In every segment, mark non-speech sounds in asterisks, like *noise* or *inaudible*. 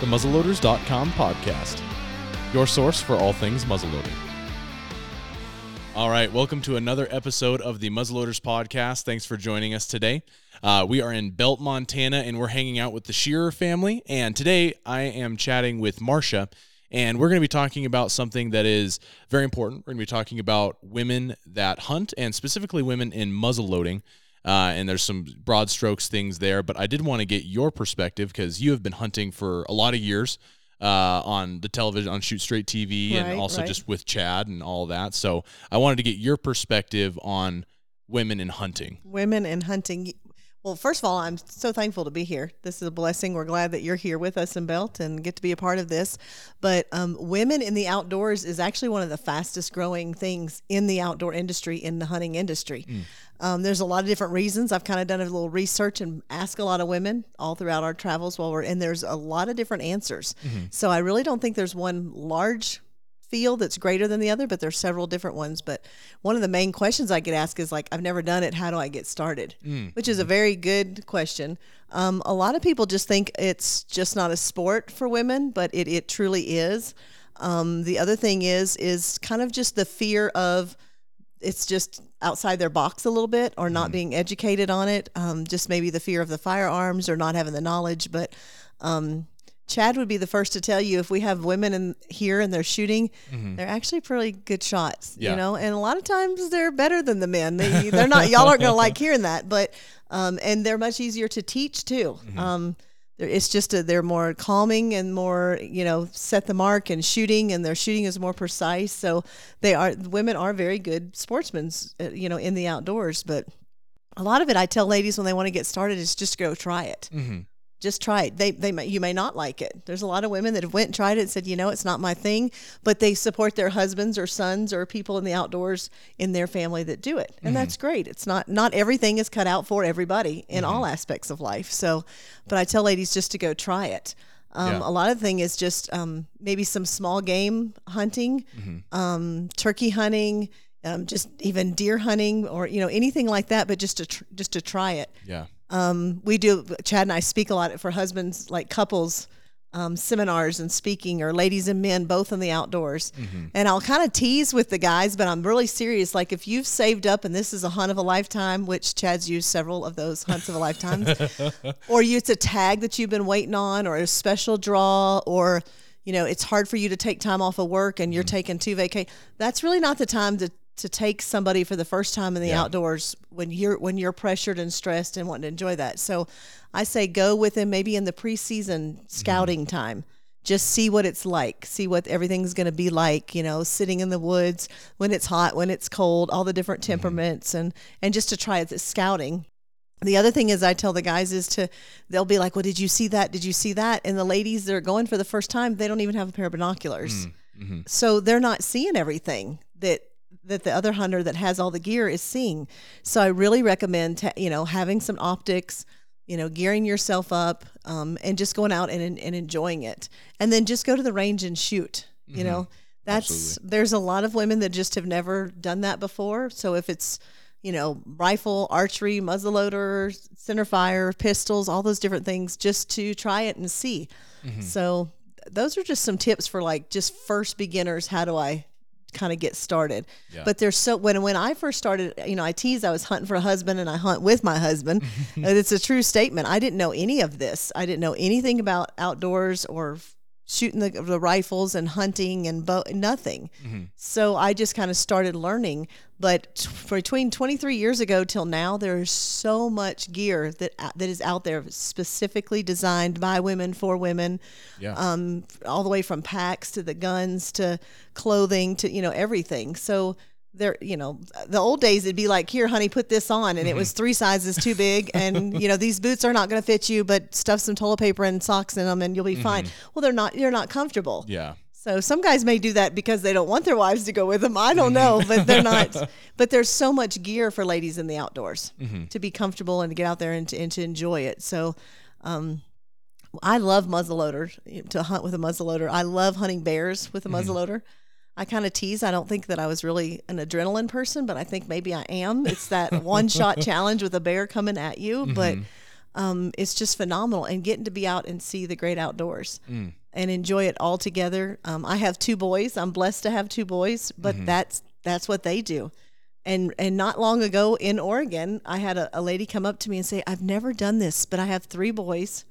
the muzzleloaders.com podcast, your source for all things muzzleloading. All right, welcome to another episode of the Muzzleloaders podcast. Thanks for joining us today. Uh, we are in Belt, Montana, and we're hanging out with the Shearer family. And today I am chatting with Marcia, and we're going to be talking about something that is very important. We're going to be talking about women that hunt, and specifically women in muzzleloading. Uh, and there's some broad strokes things there, but I did want to get your perspective because you have been hunting for a lot of years uh, on the television on Shoot Straight TV Right, and also right. just with Chad and all that. So I wanted to get your perspective on women in hunting. women in hunting. Well, first of all, I'm so thankful to be here. This is a blessing. We're glad that you're here with us in Belt and get to be a part of this. But um, women in the outdoors is actually one of the fastest growing things in the outdoor industry, in the hunting industry. Um, there's a lot of different reasons. I've kind of done a little research and asked a lot of women all throughout our travels while we're, in. there's a lot of different answers. So I really don't think there's one large field that's greater than the other, but there's several different ones. But one of the main questions I get asked is like, I've never done it. How do I get started? Which is a very good question. Um, a lot of people just think it's just not a sport for women, but it, it truly is. Um, the other thing is is kind of just the fear of it's just outside their box a little bit or not being educated on it. Um, just maybe the fear of the firearms or not having the knowledge. But um, Chad would be the first to tell you if we have women in here and they're shooting, they're actually pretty good shots, Yeah. you know, and a lot of times they're better than the men. They, they're not, y'all aren't going *laughs* to like hearing that, but, um, and they're much easier to teach too. Um, it's just a, they're more calming and more, you know, set the mark and shooting, and their shooting is more precise. So they are women are very good sportsmen, uh, you know, in the outdoors. But a lot of it, I tell ladies when they want to get started, is just go try it. Mm-hmm. Just try it. They they may, you may not like it. There's a lot of women that have went and tried it and said, you know, it's not my thing, but they support their husbands or sons or people in the outdoors in their family that do it, and that's great. It's not not everything is cut out for everybody in all aspects of life. So, but I tell ladies just to go try it. Um, Yeah. A lot of the thing is just um, maybe some small game hunting, um, turkey hunting, um, just even deer hunting, or you know anything like that. But just to tr- just to try it. Yeah. Um, we do. Chad and I speak a lot for husbands, like couples. Um, seminars and speaking, or ladies and men, both in the outdoors. And I'll kind of tease with the guys, but I'm really serious. Like, if you've saved up and this is a hunt of a lifetime, which Chad's used several of those hunts of a lifetime, *laughs* or you, it's a tag that you've been waiting on, or a special draw, or you know it's hard for you to take time off of work and you're taking two vacation. That's really not the time to to take somebody for the first time in the Yeah. outdoors when you're when you're pressured and stressed and wanting to enjoy that. So I say go with them maybe in the preseason scouting mm-hmm. time. Just see what it's like. See what everything's going to be like, you know, sitting in the woods when it's hot, when it's cold, all the different mm-hmm. temperaments and and just to try it scouting. The other thing is I tell the guys is to they'll be like, "Well, did you see that? Did you see that?" And the ladies that are going for the first time, they don't even have a pair of binoculars. Mm-hmm. So they're not seeing everything that that the other hunter that has all the gear is seeing. So I really recommend ta- you know having some optics, you know, gearing yourself up, um, and just going out and and enjoying it, and then just go to the range and shoot. You know, that's Absolutely. there's a lot of women that just have never done that before. So if it's you know, rifle, archery, muzzleloader, center fire, pistols, all those different things, just to try it and see. So those are just some tips for like just first beginners. How do I kind of get started? Yeah. But there's so when when I first started, you know, I tease I was hunting for a husband and I hunt with my husband. *laughs* it's a true statement. I didn't know any of this. I didn't know anything about outdoors or shooting the, the rifles and hunting and bow, nothing. So I just kind of started learning. But t- between 23 years ago till now, there's so much gear that that is out there specifically designed by women for women. Yeah. Um, all the way from packs to the guns to clothing to you know everything. So there, you know, the old days it'd be like, here, honey, put this on, and it was *laughs* three sizes too big, and you know these boots are not going to fit you, but stuff some toilet paper and socks in them, and you'll be mm-hmm. fine. Well, they're not. You're not comfortable. yeah. So some guys may do that because they don't want their wives to go with them. I don't mm-hmm. know, but they're *laughs* not. But there's so much gear for ladies in the outdoors mm-hmm. to be comfortable and to get out there and to, and to enjoy it. So, um, I love muzzleloader to hunt with a muzzleloader. I love hunting bears with a muzzleloader. I kind of tease. I don't think that I was really an adrenaline person, but I think maybe I am. It's that one shot *laughs* challenge with a bear coming at you. But um, it's just phenomenal. And getting to be out and see the great outdoors Mm. and enjoy it all together. Um, I have two boys. I'm blessed to have two boys, but Mm-hmm. that's that's what they do. And and not long ago in Oregon, I had a, a lady come up to me and say, "I've never done this, but I have three boys.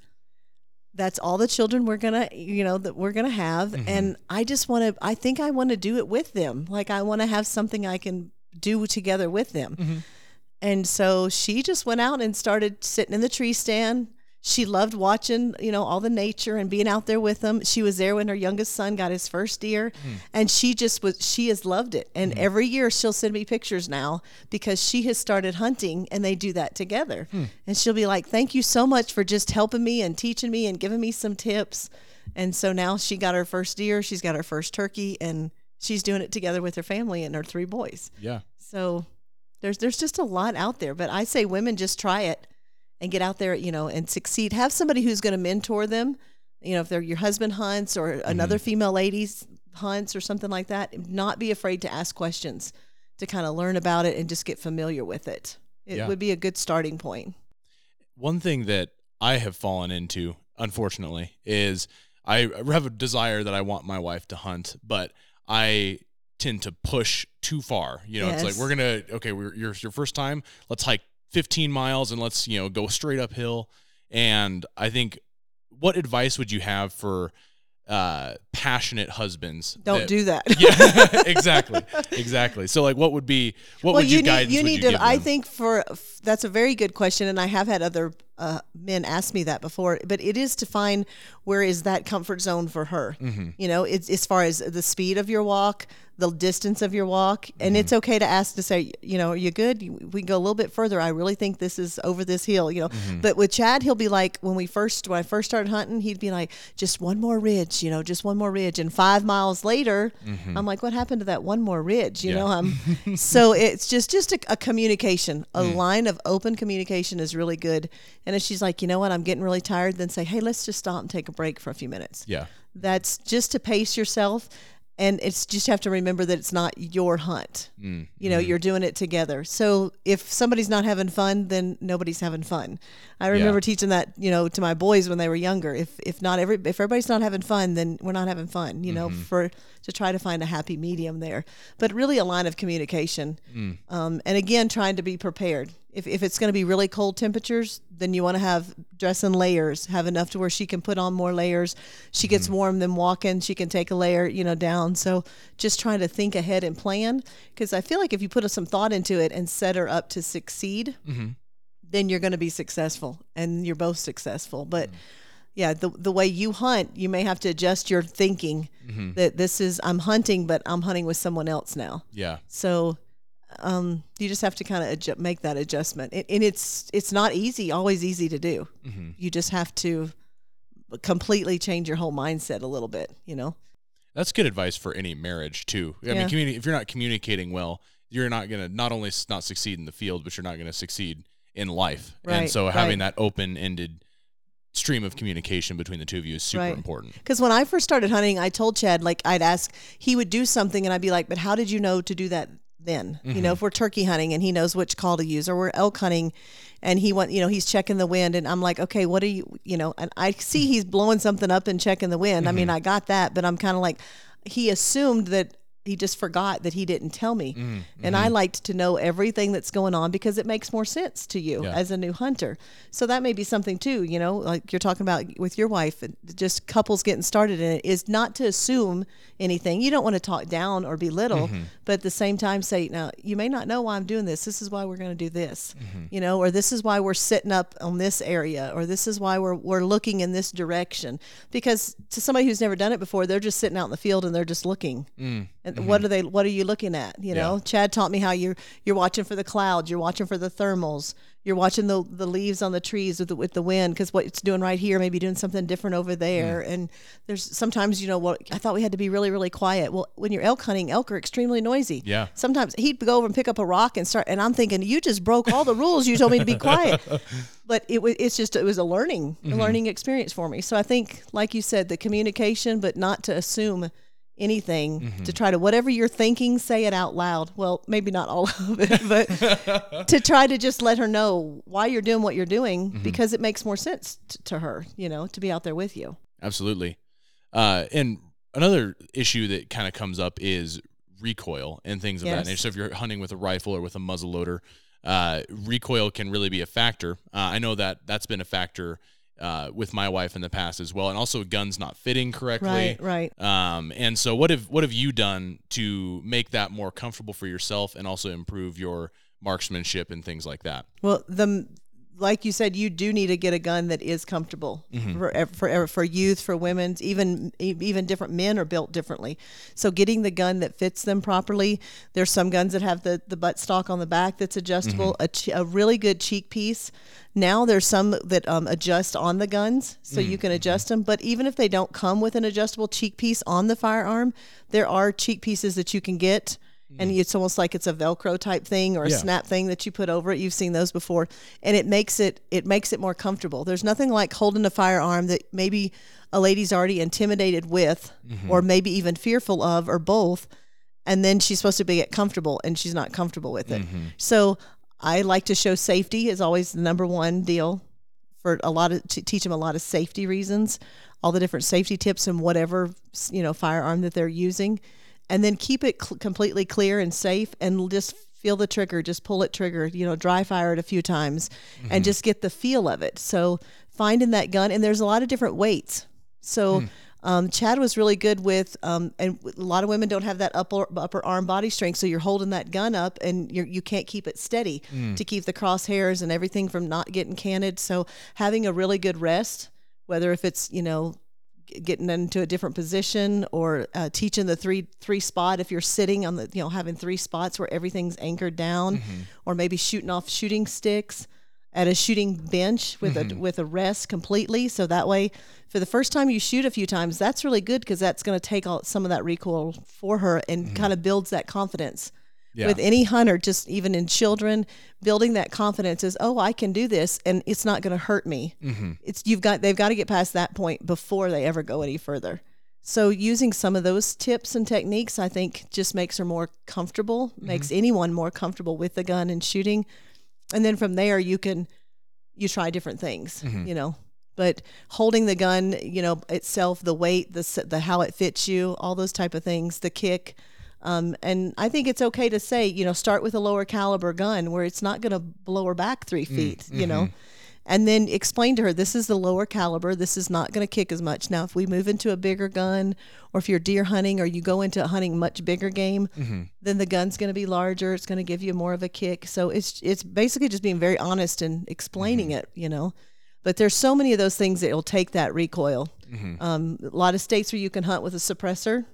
That's all the children we're gonna, you know, that we're gonna have, Mm-hmm. and I just want to. I think I want to do it with them. Like I want to have something I can do together with them." Mm-hmm. And so she just went out and started sitting in the tree stand. She loved watching, you know, all the nature and being out there with them. She was there when her youngest son got his first deer, hmm. and she just was. She has loved it. And hmm. every year she'll send me pictures now because she has started hunting, and they do that together. Hmm. And she'll be like, "Thank you so much for just helping me and teaching me and giving me some tips." And so now she got her first deer. She's got her first turkey, and she's doing it together with her family and her three boys. Yeah. So there's there's just a lot out there, but I say women just try it and get out there, you know, and succeed. Have somebody who's going to mentor them. You know, if they're your husband hunts or another mm-hmm. female ladies hunts or something like that, not be afraid to ask questions to kind of learn about it and just get familiar with it. It Yeah. would be a good starting point. One thing that I have fallen into, unfortunately, is I have a desire that I want my wife to hunt, but I tend to push too far. You know, it's like we're gonna okay, we're your your first time. Let's hike 15 miles and let's you know go straight uphill. And I think, what advice would you have for uh, passionate husbands? Don't that- do that. *laughs* Yeah, *laughs* exactly, exactly. So like, what would be what well, would you, you need you need to. I them? think for f- that's a very good question, and I have had other uh, men ask me that before. But it is to find where is that comfort zone for her. Mm-hmm. You know, it's as far as the speed of your walk, the distance of your walk, and Mm-hmm. it's okay to ask to say, you know, are you good? We can go a little bit further. I really think this is over this hill. You know, Mm-hmm. but with Chad, he'll be like when we first when I first started hunting, he'd be like, just one more ridge. You know, just one more ridge, and five miles later, I'm like, what happened to that one more ridge? You Mm-hmm. Yeah. know, I'm *laughs* so it's just just a, a communication a Mm. line of open communication is really good and if she's like you know what? I'm getting really tired. Then say hey let's just stop and take a break for a few minutes. Yeah, that's just to pace yourself and it's just have to remember that it's not your hunt. Mm, you know you're doing it together. So if somebody's not having fun then nobody's having fun i remember teaching that you know to my boys when they were younger. If if not every if everybody's not having fun then we're not having fun you know for to try to find a happy medium there. But really a line of communication um, and again trying to be prepared. If, if it's going to be really cold temperatures then you want to have dress in layers have enough to where she can put on more layers. She gets warm then walking she can take a layer you know down. So just trying to think ahead and plan because i feel like if you put some thought into it and set her up to succeed Mhm. Then you're going to be successful and you're both successful but yeah the, the way you hunt you may have to adjust your thinking Mhm. that this is i'm hunting but i'm hunting with someone else now yeah, so um, you just have to kind of make that adjustment, and, and it's it's not easy, always easy to do. Mhm. You just have to completely change your whole mindset a little bit. You know, That's good advice for any marriage too. I Yeah. mean, communi- if you're not communicating well, you're not gonna not only not succeed in the field, but you're not gonna succeed in life. and so having right. that open-ended stream of communication between the two of you is super Right. important. because when I first started hunting, I told Chad like I'd ask, he would do something, and I'd be like, "But how did you know to do that?" Then you know, mm-hmm. if we're turkey hunting and he knows which call to use, or we're elk hunting, and he want you know he's checking the wind, and I'm like, okay, what are you you know? And I see mm-hmm. he's blowing something up and checking the wind. I mean, mm-hmm. I got that, but I'm kind of like, he assumed that he just forgot that he didn't tell me. Mm-hmm. And I liked to know everything that's going on because it makes more sense to you Yeah. as a new hunter. So that may be something too, you know, like you're talking about with your wife, just couples getting started in it is not to assume anything. You don't want to talk down or belittle, Mm-hmm. but at the same time say, now you may not know why I'm doing this. This is why we're going to do this, Mm-hmm. you know, or this is why we're sitting up on this area, or this is why we're, we're looking in this direction. Because to somebody who's never done it before, they're just sitting out in the field and they're just looking. Mm. And what mm-hmm. are they? What are you looking at? You know, Yeah. Chad taught me how you're you're watching for the clouds, you're watching for the thermals, you're watching the the leaves on the trees with the, with the wind because what it's doing right here may be doing something different over there. Mm. And there's sometimes you know what I thought we had to be really really quiet. Well, when you're elk hunting, elk are extremely noisy. Yeah. Sometimes he'd go over and pick up a rock and start, and I'm thinking you just broke all the rules. You told me to be quiet. *laughs* But it was it's just it was a learning a mm-hmm. learning experience for me. So I think, like you said, the communication, but not to assume anything Mm-hmm. to try to whatever you're thinking say it out loud well maybe not all of it *laughs* but to try to just let her know why you're doing what you're doing Mm-hmm. because it makes more sense t- to her you know to be out there with you Absolutely. Uh, and another issue that kind of comes up is recoil and things of that nature. So if you're hunting with a rifle or with a muzzle loader, uh, recoil can really be a factor. Uh, I know that that's been a factor uh, with my wife in the past as well, and also guns not fitting correctly. right right Um, and so what have what have you done to make that more comfortable for yourself and also improve your marksmanship and things like that? Well, the like you said, you do need to get a gun that is comfortable mm-hmm. for ev- for ev- for youth, for women, even even different men are built differently. So getting the gun that fits them properly. There's some guns that have the the butt stock on the back that's adjustable. Mm-hmm. A, ch- a really good cheek piece. Now there's some that um, adjust on the guns, so you mm-hmm. can adjust them. But even if they don't come with an adjustable cheek piece on the firearm, there are cheek pieces that you can get. And mm. it's almost like it's a Velcro type thing or a Yeah. snap thing that you put over it. You've seen those before, and it makes it it makes it more comfortable. There's nothing like holding a firearm that maybe a lady's already intimidated with, mm-hmm. or maybe even fearful of, or both, and then she's supposed to be get comfortable, and she's not comfortable with it. Mm-hmm. So I like to show safety is always the number one deal for a lot of to teach them a lot of safety reasons, all the different safety tips and whatever you know firearm that they're using, and then keep it cl- completely clear and safe, and just feel the trigger, just pull it trigger, you know, dry fire it a few times, and just get the feel of it. So finding that gun, and there's a lot of different weights. So. Um, Chad was really good with, um, and a lot of women don't have that upper upper arm body strength, so you're holding that gun up and you're, you can't keep it steady to keep the crosshairs and everything from not getting canted. So having a really good rest, whether if it's you know getting into a different position or uh, teaching the three three spot if you're sitting on the you know having three spots where everything's anchored down, mm-hmm. or maybe shooting off shooting sticks at a shooting bench with a mm-hmm. with a rest completely. So that way, for the first time you shoot a few times, that's really good because that's going to take all some of that recoil for her and mm-hmm. kind of builds that confidence. Yeah. With any hunter, just even in children, building that confidence is, oh, I can do this, and it's not going to hurt me. Mm-hmm. It's you've got they've got to get past that point before they ever go any further. So using some of those tips and techniques, I think, just makes her more comfortable, mm-hmm. makes anyone more comfortable with the gun and shooting and then from there you can you try different things mm-hmm. you know but holding the gun you know itself the weight the the how it fits you all those type of things the kick um, and I think it's okay to say, you know, start with a lower caliber gun where it's not going to blow her back three mm, feet, you know, mm-hmm. and then explain to her this is the lower caliber. This is not going to kick as much. Now, if we move into a bigger gun, or if you're deer hunting, or you go into hunting much bigger game, mm-hmm. then the gun's going to be larger. It's going to give you more of a kick. So it's it's basically just being very honest and explaining mm-hmm. it, you know. But there's so many of those things that will take that recoil. Um, a lot of states where you can hunt with a suppressor.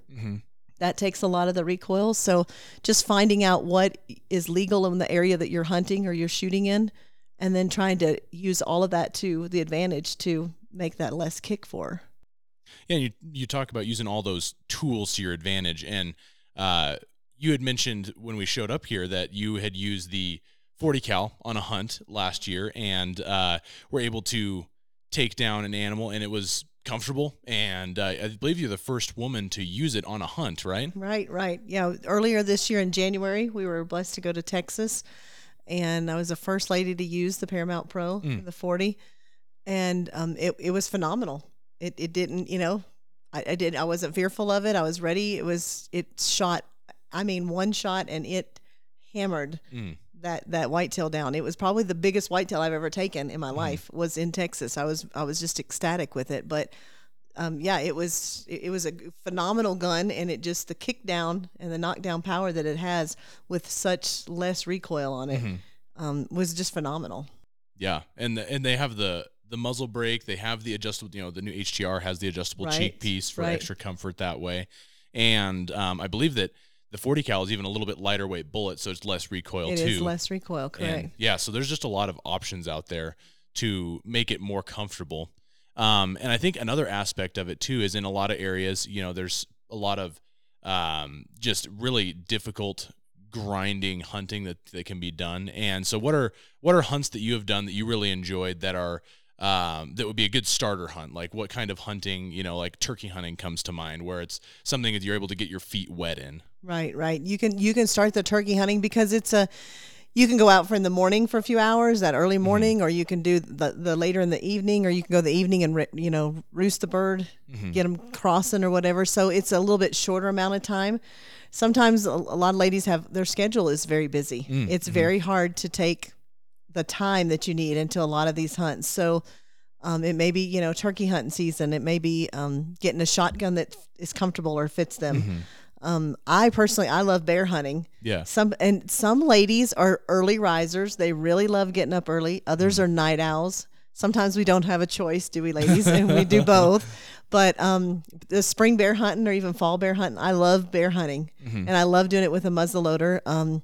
That takes a lot of the recoil. So just finding out what is legal in the area that you're hunting or you're shooting in, and then trying to use all of that to the advantage to make that less kick for. Yeah, you you talk about using all those tools to your advantage, and uh, you had mentioned when we showed up here that you had used the 40 cal on a hunt last year, and uh, were able to take down an animal, and it was comfortable. And uh, I believe you're the first woman to use it on a hunt, right? Right, right. Yeah. Earlier this year in January, we were blessed to go to Texas, and I was the first lady to use the Paramount Pro, the 40, and um, it it was phenomenal. It it didn't, you know, I, I did I wasn't fearful of it. I was ready. It was it shot. I mean, one shot, and it hammered Mm. That that whitetail down. It was probably the biggest whitetail I've ever taken in my life. Was in Texas. I was I was just ecstatic with it, but um, yeah, it was it, was a phenomenal gun, and it just the kick down and the knockdown power that it has with such less recoil on it um, was just phenomenal. Yeah, and the, and they have the the muzzle brake. They have the adjustable. You know, the new HTR has the adjustable cheek piece for right. extra comfort that way. And um, I believe that the 40 cal is even a little bit lighter weight bullet, so it's less recoil It too. is less recoil, correct? And yeah, so there's just a lot of options out there to make it more comfortable. Um, and I think another aspect of it too is in a lot of areas, you know, there's a lot of um, just really difficult grinding hunting that, that can be done. And so what are what are hunts that you have done that you really enjoyed that are um, that would be a good starter hunt? Like what kind of hunting, you know, like turkey hunting comes to mind, where it's something that you're able to get your feet wet in. Right, right. You can you can start the turkey hunting because it's a you can go out for in the morning for a few hours, that early Mm-hmm. morning, or you can do the, the later in the evening, or you can go the evening and you know roost the bird, Mm-hmm. get them crossing or whatever. So it's a little bit shorter amount of time. Sometimes a, a lot of ladies have their schedule is very busy. Mm, It's mm-hmm. very hard to take the time that you need into a lot of these hunts. So um, it may be you know turkey hunting season. It may be um, getting a shotgun that is comfortable or fits them. Mm-hmm. Um, I personally I love bear hunting. Yeah. Some and some ladies are early risers. They really love getting up early. Others are night owls. Sometimes we don't have a choice, do we, ladies? and we do both. *laughs* But um, the spring bear hunting or even fall bear hunting, I love bear hunting, and I love doing it with a muzzleloader. Um,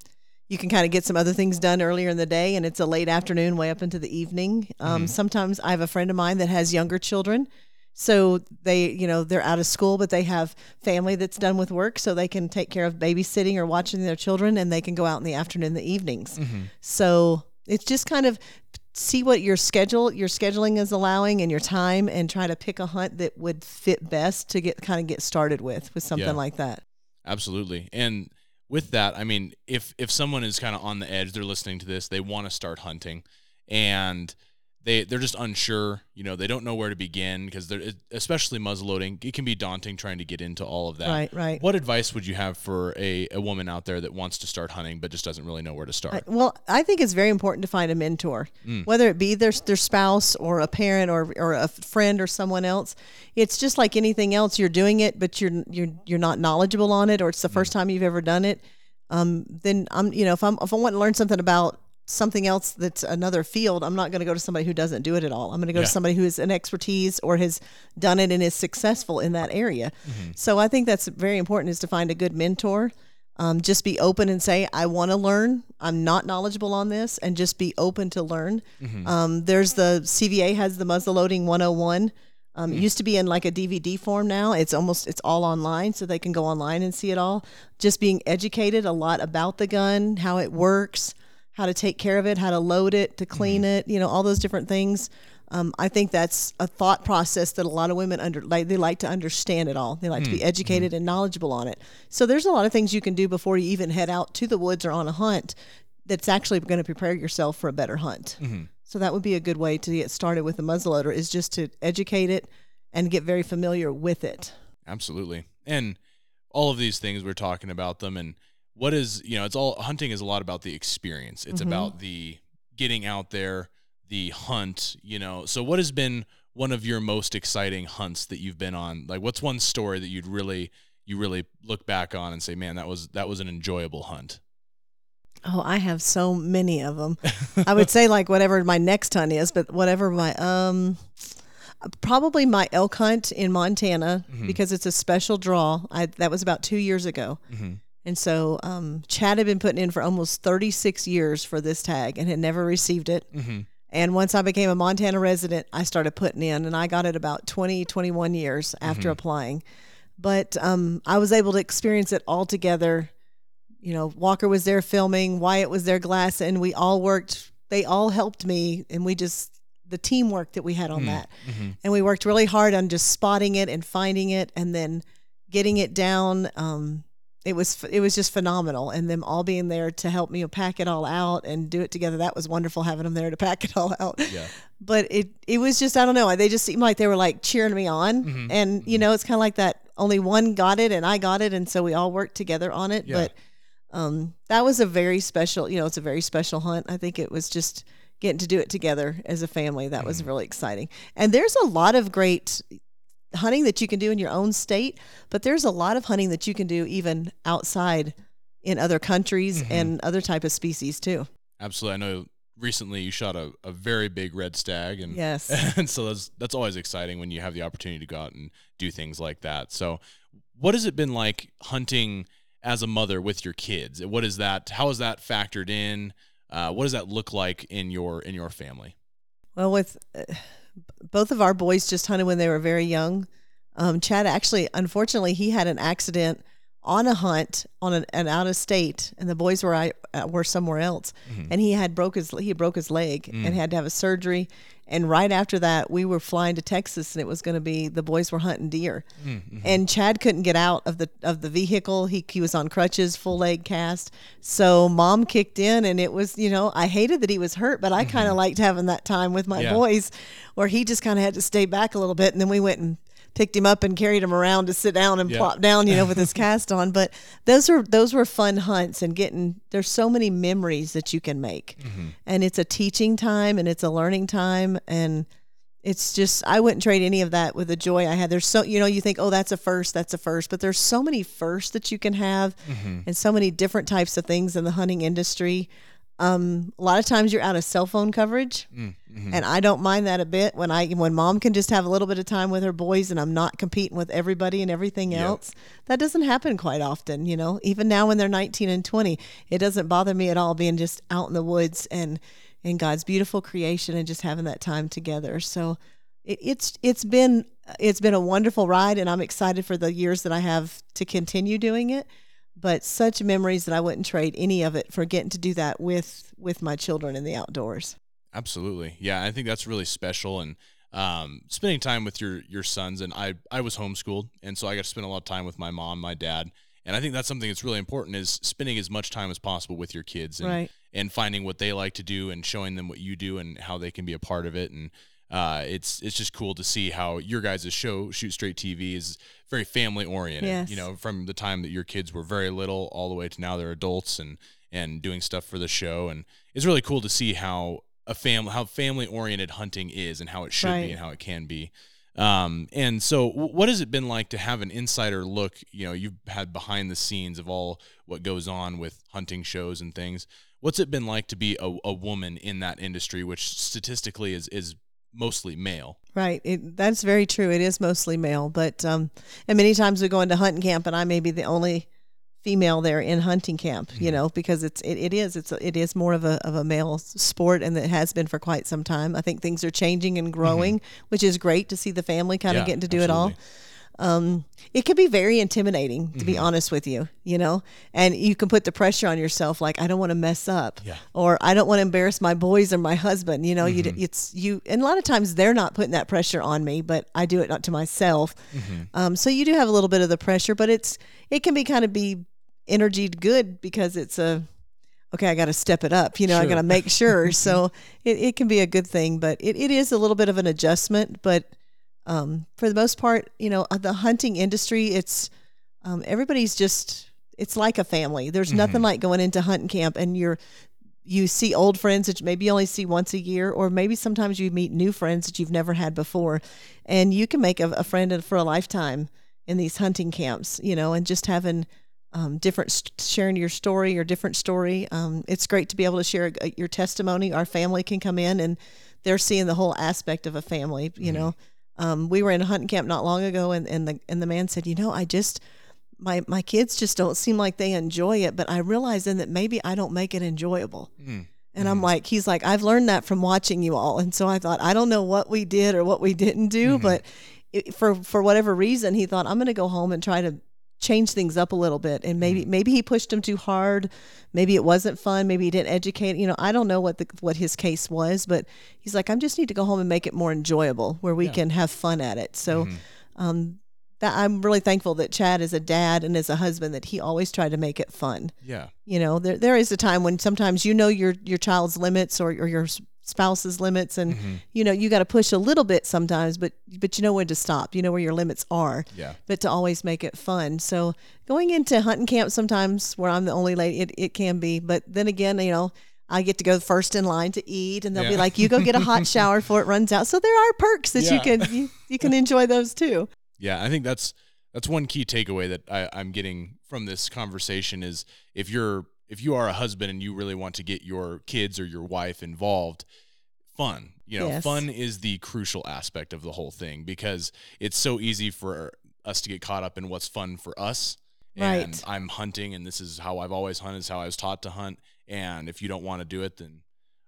you can kind of get some other things done earlier in the day, and it's a late afternoon, way up into the evening. Um, Sometimes I have a friend of mine that has younger children, so they, you know, they're out of school, but they have family that's done with work, so they can take care of babysitting or watching their children, and they can go out in the afternoon, and the evenings. Mm-hmm. So it's just kind of see what your schedule, your scheduling is allowing, and your time, and try to pick a hunt that would fit best to get kind of get started with with something Yeah. like that. Absolutely. And with that, I mean, if if someone is kind of on the edge, they're listening to this, they want to start hunting and they they're just unsure, you know, they don't know where to begin because they're especially muzzleloading, it can be daunting trying to get into all of that. Right, right. What advice would you have for a, a woman out there that wants to start hunting but just doesn't really know where to start? I- well, I think it's very important to find a mentor, whether it be their their spouse or a parent or or a friend or someone else. It's just like anything else. You're doing it, but you're you're you're not knowledgeable on it, or it's the first time you've ever done it. Um, then I'm you know if I'm if I want to learn something about something else that's another field, I'm not going to go to somebody who doesn't do it at all. I'm going to go Yeah. to somebody who has an expertise or has done it and is successful in that area. So I think that's very important is to find a good mentor. Um, just be open and say, I want to learn. I'm not knowledgeable on this, and just be open to learn. Um, there's the CVA has the muzzle loading 101. Um, It used to be in like a DVD form. Now it's almost it's all online, so they can go online and see it all. Just being educated a lot about the gun, how it works, how to take care of it, how to load it, to clean mm-hmm. it. You know, all those different things. Um, I think that's a thought process that a lot of women under like they like to understand it all. They like to be mm-hmm. educated and knowledgeable on it. So there's a lot of things you can do before you even head out to the woods or on a hunt. That's actually going to prepare yourself for a better hunt. Mm-hmm. So that would be a good way to get started with a muzzleloader is just to educate it and get very familiar with it. Absolutely. And all of these things we're talking about them and what is, you know, it's all hunting is a lot about the experience. It's mm-hmm. about the getting out there, the hunt, you know. So what has been one of your most exciting hunts that you've been on? Like what's one story that you'd really you really look back on and say, "Man, that was that was an enjoyable hunt." Oh, I have so many of them. I would say like whatever my next hunt is, but whatever my um probably my elk hunt in Montana mm-hmm. because it's a special draw. I that was about 2 years ago. Mm-hmm. And so um Chad had been putting in for almost 36 years for this tag and had never received it. And once I became a Montana resident, I started putting in and I got it about 20 21 years after applying. But um I was able to experience it all together you know, Walker was there filming, Wyatt was there glass, and we all worked. They all helped me, and we just the teamwork that we had on that, and we worked really hard on just spotting it and finding it, and then getting it down. Um, it was it was just phenomenal, and them all being there to help me pack it all out and do it together. That was wonderful having them there to pack it all out Yeah. *laughs* but it it was just I don't know. They just seemed like they were like cheering me on, Mm-hmm. and you know, it's kind of like that. Only one got it, and I got it, and so we all worked together on it. Yeah. But um, that was a very special. You know, it's a very special hunt. I think it was just getting to do it together as a family. That Mm-hmm. was really exciting. And there's a lot of great hunting that you can do in your own state, but there's a lot of hunting that you can do even outside in other countries Mm-hmm. and other type of species too. Absolutely. I know recently you shot a, a very big red stag and Yes. *laughs* and so that's that's always exciting when you have the opportunity to go out and do things like that. So what has it been like hunting as a mother with your kids? What is that how is that factored in? Uh, what does that look like in your in your family? Well, with uh, both of our boys just hunted when they were very young. Um, Chad actually, unfortunately, he had an accident on a hunt on an, an out of state, and the boys were I uh, were somewhere else, and he had broke his he broke his leg and had to have a surgery. And right after that, we were flying to Texas, and it was going to be the boys were hunting deer, mm-hmm. and Chad couldn't get out of the of the vehicle. He he was on crutches, full mm-hmm. leg cast. So mom kicked in, and it was you know I hated that he was hurt, but I kind of mm-hmm. liked having that time with my Yeah. boys, where he just kind of had to stay back a little bit, and then we went and picked him up and carried him around to sit down and Yeah. plop down, you know, with his *laughs* cast on. But those were those were fun hunts and getting there's so many memories that you can make. Mm-hmm. And it's a teaching time and it's a learning time and it's just I wouldn't trade any of that with the joy I had. There's so you know, you think, oh, that's a first, that's a first, but there's so many firsts that you can have mm-hmm. and so many different types of things in the hunting industry. Um, a lot of times you're out of cell phone coverage, and I don't mind that a bit. When I when mom can just have a little bit of time with her boys, and I'm not competing with everybody and everything Yeah. else. That doesn't happen quite often, you know. Even now when they're 19 and 20, it doesn't bother me at all being just out in the woods and in God's beautiful creation and just having that time together. So it, it's it's been it's been a wonderful ride, and I'm excited for the years that I have to continue doing it but such memories that I wouldn't trade any of it for getting to do that with with my children in the outdoors. Absolutely. Yeah, I think that's really special and um, spending time with your your sons and I I was homeschooled and so I got to spend a lot of time with my mom, my dad. And I think that's something that's really important is spending as much time as possible with your kids and Right. and finding what they like to do and showing them what you do and how they can be a part of it and uh, it's it's just cool to see how your guys' show Shoot Straight TV is very family oriented. Yes. You know, from the time that your kids were very little all the way to now they're adults and and doing stuff for the show and it's really cool to see how a family how family oriented hunting is and how it should Right. be and how it can be um and so w- what has it been like to have an insider look you know you've had behind the scenes of all what goes on with hunting shows and things what's it been like to be a, a woman in that industry which statistically is is mostly male Right. It, that's very true. It is mostly male, but um, and many times we go into hunting camp, and I may be the only female there in hunting camp. You know, because it's it, it is it's a, it is more of a of a male sport, and it has been for quite some time. I think things are changing and growing, which is great to see the family kind Yeah, of getting to do it all. Um, it can be very intimidating to be Mm-hmm. honest with you you know and you can put the pressure on yourself like i don't want to mess up Yeah. or i don't want to embarrass my boys or my husband you know Mm-hmm. d it's you and a lot of times they're not putting that pressure on me but i do it not to myself Mm-hmm. um, so you do have a little bit of the pressure but it's it can be kind of be energy good because it's a okay i got to step it up you know i got to make sure *laughs* so it, it can be a good thing but it, it is a little bit of an adjustment but um, for the most part, you know, uh, the hunting industry, it's um, everybody's just it's like a family. There's nothing like going into hunting camp and you're you see old friends that maybe you only see once a year, or maybe sometimes you meet new friends that you've never had before, and you can make a, a friend for a lifetime in these hunting camps. You know, and just having um, different st- sharing your story or different story. Um, it's great to be able to share uh, your testimony. Our family can come in and they're seeing the whole aspect of a family. You know, um, we were in a hunting camp not long ago, and, and the and the man said, you know, I just my my kids just don't seem like they enjoy it, but I realize then that maybe I don't make it enjoyable. Mm. And I'm like, he's like, I've learned that from watching you all. And so I thought, I don't know what we did or what we didn't do, but it, for for whatever reason, he thought I'm going to go home and try to change things up a little bit. And maybe maybe he pushed him too hard. Maybe it wasn't fun. Maybe he didn't educate. You know, I don't know what the what his case was, but he's like, I just need to go home and make it more enjoyable, where we Yeah. can have fun at it. So. Mhm. Um, that I'm really thankful that Chad, is a dad and as a husband, that he always tried to make it fun yeah you know there there is a time when sometimes you know your your child's limits or, or your spouse's limits and Mhm. you know you got to push a little bit sometimes but but you know when to stop. You know where your limits are. Yeah. But to always make it fun. So going into hunting camp sometimes where i'm the only lady it, it can be. But then again you know I get to go first in line to eat, and they'll be like, "You go get a hot *laughs* shower before it runs out." So there are perks that you can you, you can enjoy those too. Yeah, I think that's that's one key takeaway that I, I'm getting from this conversation is if you're if you are a husband and you really want to get your kids or your wife involved, fun. You know, Yes. fun is the crucial aspect of the whole thing because it's so easy for us to get caught up in what's fun for us. And Right. I'm hunting and this is how I've always hunted, is how I was taught to hunt. And if you don't want to do it, then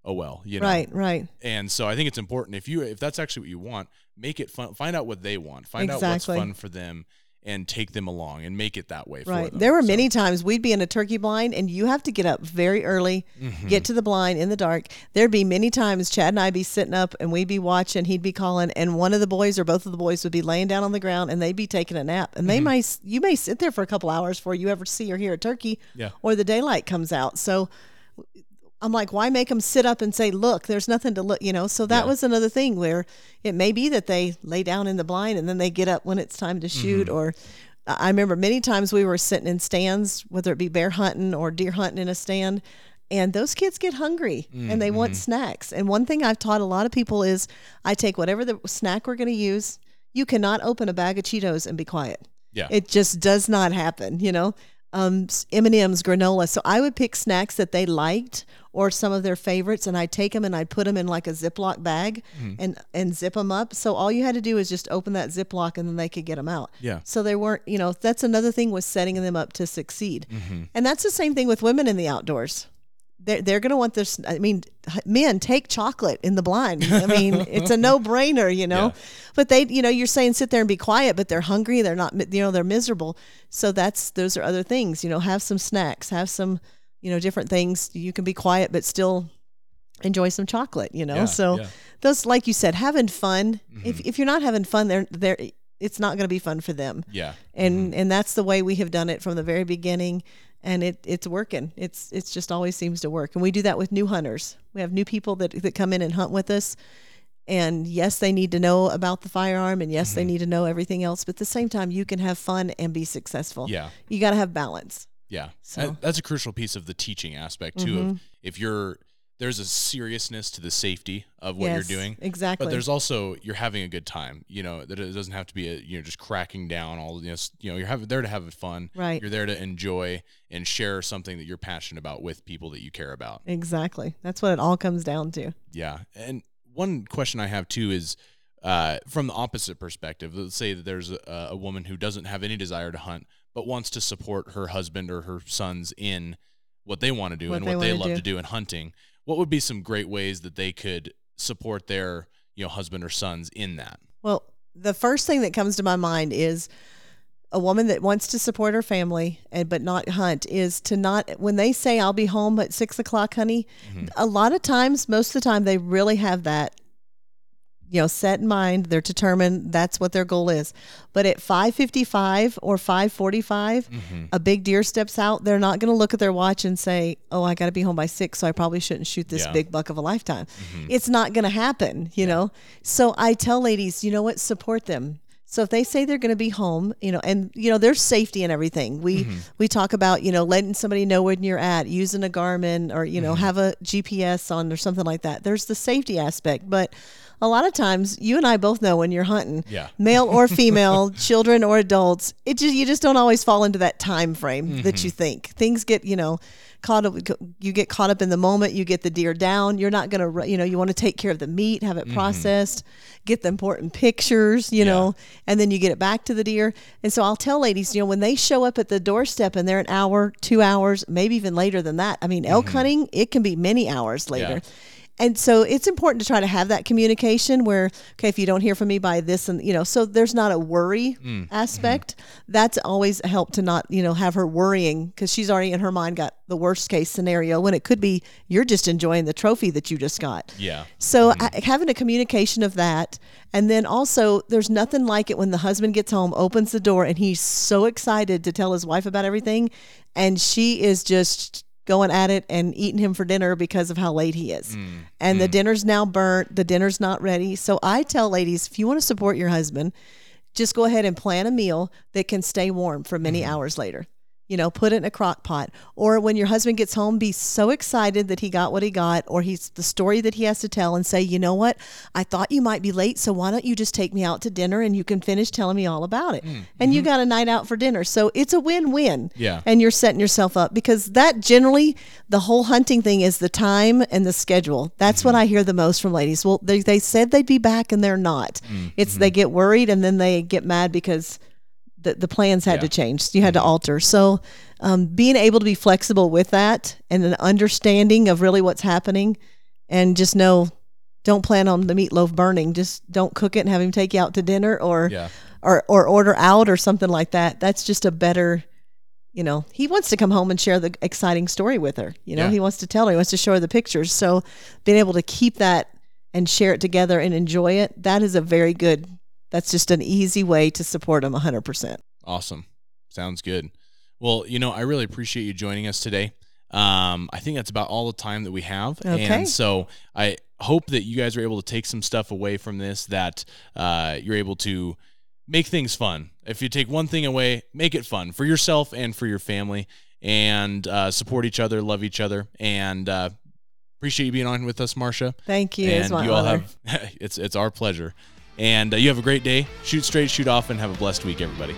oh well, you know. Right, right. And so I think it's important if you if that's actually what you want, make it fun. Find out what they want. Find out what's fun for them, and take them along and make it that way for Right. There were So, many times we'd be in a turkey blind and you have to get up very early, Mm-hmm. get to the blind in the dark. There'd be many times Chad and I'd be sitting up and we'd be watching, he'd be calling, and one of the boys or both of the boys would be laying down on the ground and they'd be taking a nap. And they Mm-hmm. may you may sit there for a couple hours before you ever see or hear a turkey Yeah. or the daylight comes out. So I'm like, why make them sit up and say, look, there's nothing to look, you know? So that Yeah. was another thing where it may be that they lay down in the blind and then they get up when it's time to shoot. Mm-hmm. Or I remember many times we were sitting in stands, whether it be bear hunting or deer hunting in a stand, and those kids get hungry and they Mm-hmm. want snacks. And one thing I've taught a lot of people is I take whatever the snack we're going to use. You cannot open a bag of Cheetos and be quiet. Yeah. It just does not happen, you know. Um, M and M's, granola. So I would pick snacks that they liked or some of their favorites, and I'd take them and I'd put them in like a Ziploc bag Mm-hmm. and and zip them up. So all you had to do is just open that Ziploc, and then they could get them out. Yeah. So they weren't, you know, that's another thing was setting them up to succeed, Mm-hmm. and that's the same thing with women in the outdoors. They're, they're going to want this. I mean, men take chocolate in the blind. I mean, it's a no brainer, you know. Yeah. But they, you know, you're saying sit there and be quiet, but they're hungry. They're not, you know, they're miserable. So that's those are other things. You know, have some snacks, have some, you know, different things. You can be quiet, but still enjoy some chocolate. You know, Yeah, so yeah. those, like you said, having fun. If Mm-hmm. if you're not having fun, they're they're it's not going to be fun for them. Yeah. And and that's the way we have done it from the very beginning. And it, it's working. It's it's just always seems to work. And we do that with new hunters. We have new people that, that come in and hunt with us and yes they need to know about the firearm and yes Mm-hmm. they need to know everything else but at the same time you can have fun and be successful Yeah. you got to have balance Yeah, So- Mm-hmm. That's a crucial piece of the teaching aspect too. Of if you're there's a seriousness to the safety of what yes you're doing, exactly but there's also you're having a good time. You know that it doesn't have to be a you know just cracking down all. You know, you know you're having there to have fun. Right. You're there to enjoy and share something that you're passionate about with people that you care about. exactly that's what it all comes down to Yeah. And one question I have too is uh, from the opposite perspective. Let's say that there's a, a woman who doesn't have any desire to hunt, but wants to support her husband or her sons in what they want to do What and they what they wanna love do. to do in hunting. What would be some great ways that they could support their you know husband or sons in that? Well, the first thing that comes to my mind is a woman that wants to support her family and but not hunt is to not when they say I'll be home at six o'clock, honey. Mm-hmm. A lot of times, most of the time, they really have that. You know, set in mind. They're determined. That's what their goal is. But at five fifty-five or five forty-five, mm-hmm. a big deer steps out. They're not going to look at their watch and say, "Oh, I got to be home by six, so I probably shouldn't shoot this Yeah. big buck of a lifetime." Mm-hmm. It's not going to happen, you know. So I tell ladies, you know what, support them. So if they say they're going to be home, you know, and you know, there's safety and everything. We mm-hmm. we talk about, you know, letting somebody know when you're at, using a Garmin or you know, mm-hmm. have a GPS on or something like that. There's the safety aspect, but a lot of times you and I both know when you're hunting, Yeah. male or *laughs* female, children or adults, it just you just don't always fall into that time frame that you mm-hmm. think. Things get, you know, caught up you get caught up in the moment, you get the deer down, you're not going to you know, you want to take care of the meat, have it mm-hmm. processed, get the important pictures, you know, and then you get it back to the deer. And so I'll tell ladies, you know, when they show up at the doorstep and they're an hour, 2 hours, maybe even later than that. I mean, elk mm-hmm. hunting, it can be many hours later. Yeah. And so it's important to try to have that communication where, okay, if you don't hear from me by this and, you know, so there's not a worry mm. mm-hmm. aspect. That's always a help to not, you know, have her worrying because she's already in her mind got the worst case scenario when it could be you're just enjoying the trophy that you just got. Yeah. So mm-hmm. I, having a communication of that, and then also there's nothing like it when the husband gets home, opens the door, and he's so excited to tell his wife about everything, and she is just going at it and eating him for dinner because of how late he is. Mm, and the mm. dinner's now burnt, the dinner's not ready. So I tell ladies, if you want to support your husband, just go ahead and plan a meal that can stay warm for many mm-hmm. hours later. You know, put it in a crock pot. Or when your husband gets home, be so excited that he got what he got, or he's the story that he has to tell, and say, you know what? I thought you might be late, so why don't you just take me out to dinner and you can finish telling me all about it? Mm. And you mm-hmm. got a night out for dinner. So it's a win win. Yeah. And you're setting yourself up because that generally, the whole hunting thing is the time and the schedule. That's what mm-hmm. I hear the most from ladies. Well, they, they said they'd be back and they're not. Mm. It's they mm-hmm. get worried and then they get mad because the, the plans had Yeah. to change. You had to alter. So, um, being able to be flexible with that and an understanding of really what's happening, and just know, don't plan on the meatloaf burning. Just don't cook it and have him take you out to dinner, or Yeah. or or order out or something like that. That's just a better you know, he wants to come home and share the exciting story with her. You know, Yeah. he wants to tell her, he wants to show her the pictures. So being able to keep that and share it together and enjoy it, that is a very good, that's just an easy way to support him 100%. Awesome. Sounds good. Well, you know, I really appreciate you joining us today. Um, I think that's about all the time that we have. Okay. And so I hope that you guys are able to take some stuff away from this that uh, you're able to make things fun. If you take one thing away, make it fun for yourself and for your family and uh, support each other, love each other. And uh, appreciate you being on with us, Marcia. Thank you. and it's my you all honor. have, *laughs* it's, it's our pleasure. And uh, you have a great day. Shoot straight, shoot off, and have a blessed week, everybody.